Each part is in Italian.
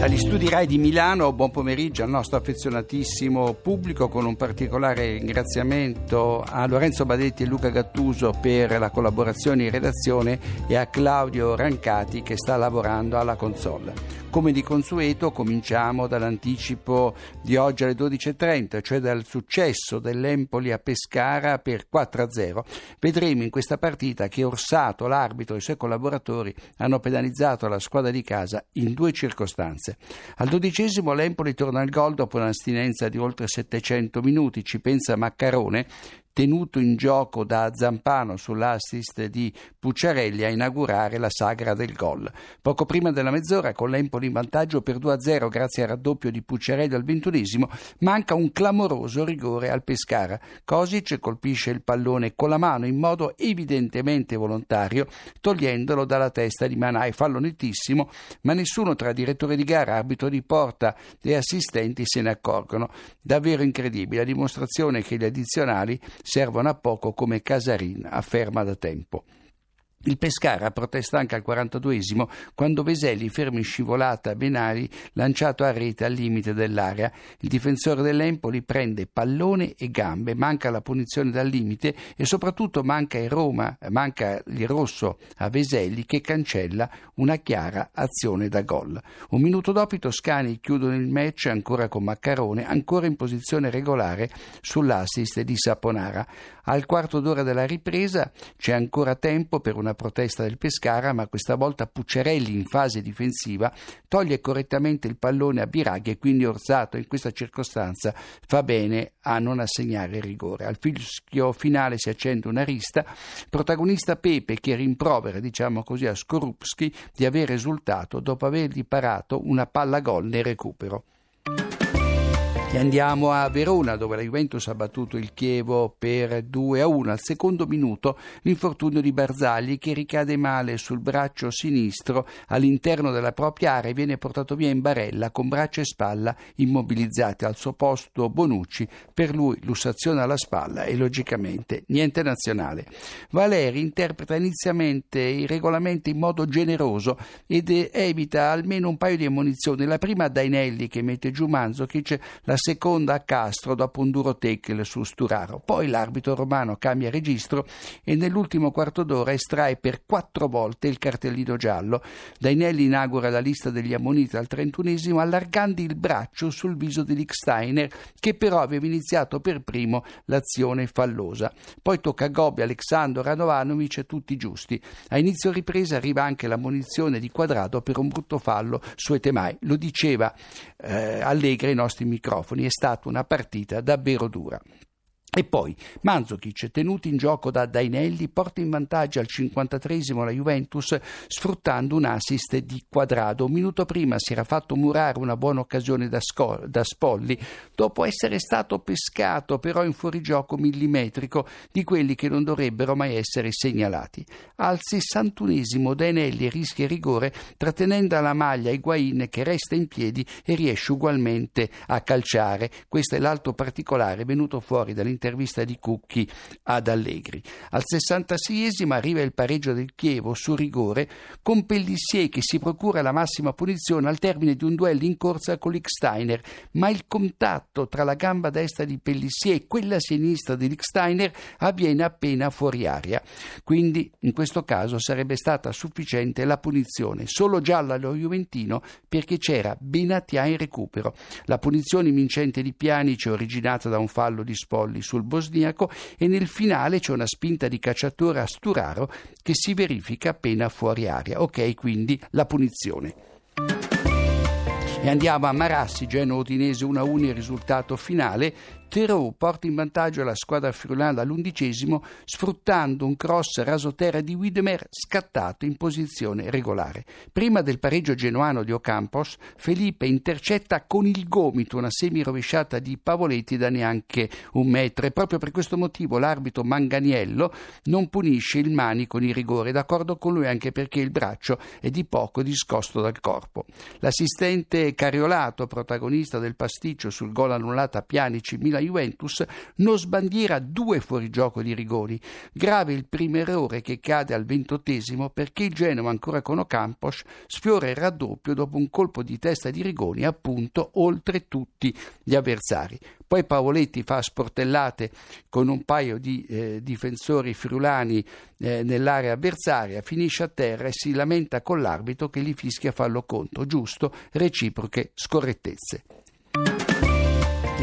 Dagli studi RAI di Milano, buon pomeriggio al nostro affezionatissimo pubblico con un particolare ringraziamento a Lorenzo Badetti e Luca Gattuso per la collaborazione in redazione e a Claudio Rancati che sta lavorando alla console. Come di consueto cominciamo dall'anticipo di oggi alle 12.30, cioè dal successo dell'Empoli a Pescara per 4-0. Vedremo in questa partita che Orsato, l'arbitro e i suoi collaboratori hanno penalizzato la squadra di casa in due circostanze. Al dodicesimo l'Empoli torna al gol dopo un'astinenza di oltre 700 minuti, ci pensa Maccarone tenuto in gioco da Zampano sull'assist di Pucciarelli a inaugurare la sagra del gol. Poco prima della mezz'ora, con l'Empoli in vantaggio per 2-0 grazie al raddoppio di Pucciarelli al ventunesimo, manca un clamoroso rigore al Pescara. Kosic colpisce il pallone con la mano in modo evidentemente volontario, togliendolo dalla testa di Manai. Fallo nettissimo, ma nessuno tra direttore di gara, arbitro di porta e assistenti se ne accorgono. Davvero incredibile, a dimostrazione che gli addizionali servono a poco come Casarin afferma da tempo. Il Pescara protesta anche al 42esimo quando Veseli ferma in scivolata Benari lanciato a rete al limite dell'area. Il difensore dell'Empoli prende pallone e gambe, manca la punizione dal limite e soprattutto manca il, Roma, manca il rosso a Veseli che cancella una chiara azione da gol. Un minuto dopo i toscani chiudono il match ancora con Maccarone, ancora in posizione regolare sull'assist di Saponara. Al quarto d'ora della ripresa c'è ancora tempo per una una protesta del Pescara, ma questa volta Pucciarelli in fase difensiva toglie correttamente il pallone a Biraghi e quindi Orzato in questa circostanza fa bene a non assegnare il rigore. Al fischio finale si accende una rista, protagonista Pepe che rimprovera, diciamo così, a Skorupski di aver esultato dopo avergli parato una palla gol nel recupero. E andiamo a Verona dove la Juventus ha battuto il Chievo per 2 a 1 al secondo minuto l'infortunio di Barzagli che ricade male sul braccio sinistro all'interno della propria area e viene portato via in barella con braccio e spalla immobilizzati. Al suo posto Bonucci per lui lussazione alla spalla e logicamente niente nazionale. Valeri interpreta inizialmente i regolamenti in modo generoso ed evita almeno un paio di ammonizioni. La prima a Dainelli che mette giù Manzokic la seconda a Castro dopo un duro tackle su Sturaro. Poi l'arbitro romano cambia registro e nell'ultimo quarto d'ora estrae per quattro volte il cartellino giallo. Dainelli inaugura la lista degli ammoniti al trentunesimo allargando il braccio sul viso di Licksteiner che però aveva iniziato per primo l'azione fallosa. Poi tocca a Gobbi, Alexandro, Radovanovic e tutti giusti. A inizio ripresa arriva anche l'ammonizione di Quadrato per un brutto fallo su Etemai. Lo diceva eh, Allegri ai nostri microfoni microfoni è stata una partita davvero dura. E poi Manzokic, tenuto in gioco da Dainelli, porta in vantaggio al 53esimo la Juventus sfruttando un assist di quadrado. Un minuto prima si era fatto murare una buona occasione da, Sco- da Spolli, dopo essere stato pescato però in fuorigioco millimetrico di quelli che non dovrebbero mai essere segnalati. Al 61esimo Dainelli rischia rigore trattenendo alla maglia Higuain che resta in piedi e riesce ugualmente a calciare. Questo è l'alto particolare venuto fuori dall'interno l'intervista di Cucchi ad Allegri. Al 66esimo arriva il pareggio del Chievo su rigore con Pellissier che si procura la massima punizione al termine di un duello in corsa con Licksteiner, ma il contatto tra la gamba destra di Pellissier e quella sinistra di Licksteiner avviene appena fuori aria. Quindi in questo caso sarebbe stata sufficiente la punizione solo gialla allo Juventino perché c'era Benatia in recupero. La punizione vincente di Pianici originata da un fallo di Spolli sul bosniaco e nel finale c'è una spinta di cacciatore a Sturaro che si verifica appena fuori aria. Ok, quindi la punizione. E andiamo a Marassi, Genoa Udinese 1-1 il risultato finale. Terò porta in vantaggio la squadra friulana all'undicesimo sfruttando un cross rasoterra di Widemer scattato in posizione regolare. Prima del pareggio genuano di Ocampos, Felipe intercetta con il gomito una semi-rovesciata di Pavoletti da neanche un metro e proprio per questo motivo l'arbitro Manganiello non punisce il Mani con il rigore, d'accordo con lui anche perché il braccio è di poco discosto dal corpo. L'assistente Cariolato, protagonista del pasticcio sul gol annullato a Pianici Milan Milan-Juventus non sbandiera due fuorigioco di rigoni. Grave il primo errore che cade al ventottesimo perché il Genova ancora con Ocampos sfiora il raddoppio dopo un colpo di testa di rigoni appunto oltre tutti gli avversari. Poi Paoletti fa sportellate con un paio di eh, difensori friulani eh, nell'area avversaria, finisce a terra e si lamenta con l'arbitro che gli fischia fallo conto, giusto, reciproche scorrettezze.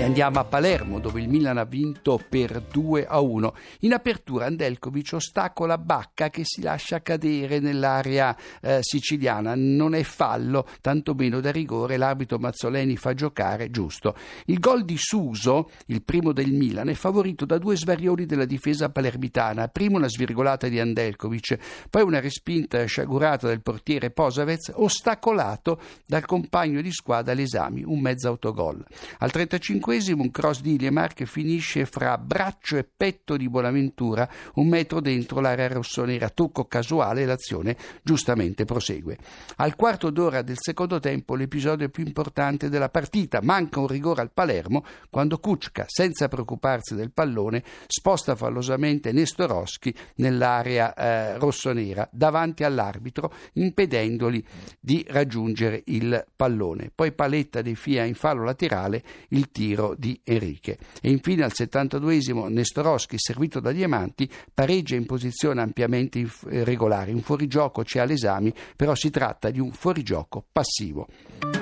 Andiamo a Palermo dove il Milan ha vinto per 2 a 1. In apertura Andelkovic ostacola Bacca che si lascia cadere nell'area eh, siciliana. Non è fallo, tantomeno da rigore. L'arbitro Mazzoleni fa giocare giusto. Il gol di Suso, il primo del Milan, è favorito da due svarioni della difesa palermitana. Prima una svirgolata di Andelkovic, poi una respinta sciagurata del portiere Posavez, ostacolato dal compagno di squadra Lesami, un mezzo autogol. Al 35 un cross di Iliemar che finisce fra braccio e petto di Bonaventura, un metro dentro l'area rossonera, tocco casuale e l'azione giustamente prosegue. Al quarto d'ora del secondo tempo l'episodio più importante della partita, manca un rigore al Palermo quando Kuczka, senza preoccuparsi del pallone, sposta fallosamente Nestorowski nell'area eh, rossonera davanti all'arbitro, impedendogli di raggiungere il pallone. Poi Paletta defia in fallo laterale il tiro di Enrique. E infine al 72esimo Nestorowski, servito da Diamanti, pareggia in posizione ampiamente regolare. Un fuorigioco c'è all'esame, però si tratta di un fuorigioco passivo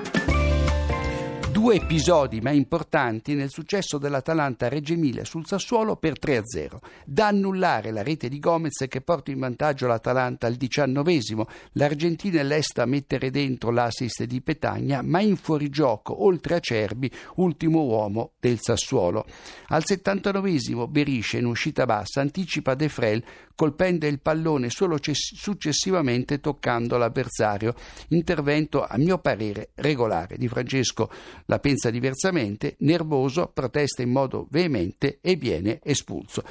due episodi ma importanti nel successo dell'Atalanta a Reggio Emilia sul Sassuolo per 3-0. Da annullare la rete di Gomez che porta in vantaggio l'Atalanta al diciannovesimo. L'Argentina è lesta a mettere dentro l'assist di Petagna, ma in fuorigioco, oltre a Cerbi, ultimo uomo del Sassuolo. Al settantanovesimo Berisce in uscita bassa anticipa De Frel colpendo il pallone solo successivamente toccando l'avversario. Intervento a mio parere regolare di Francesco la pensa diversamente, nervoso, protesta in modo veemente e viene espulso.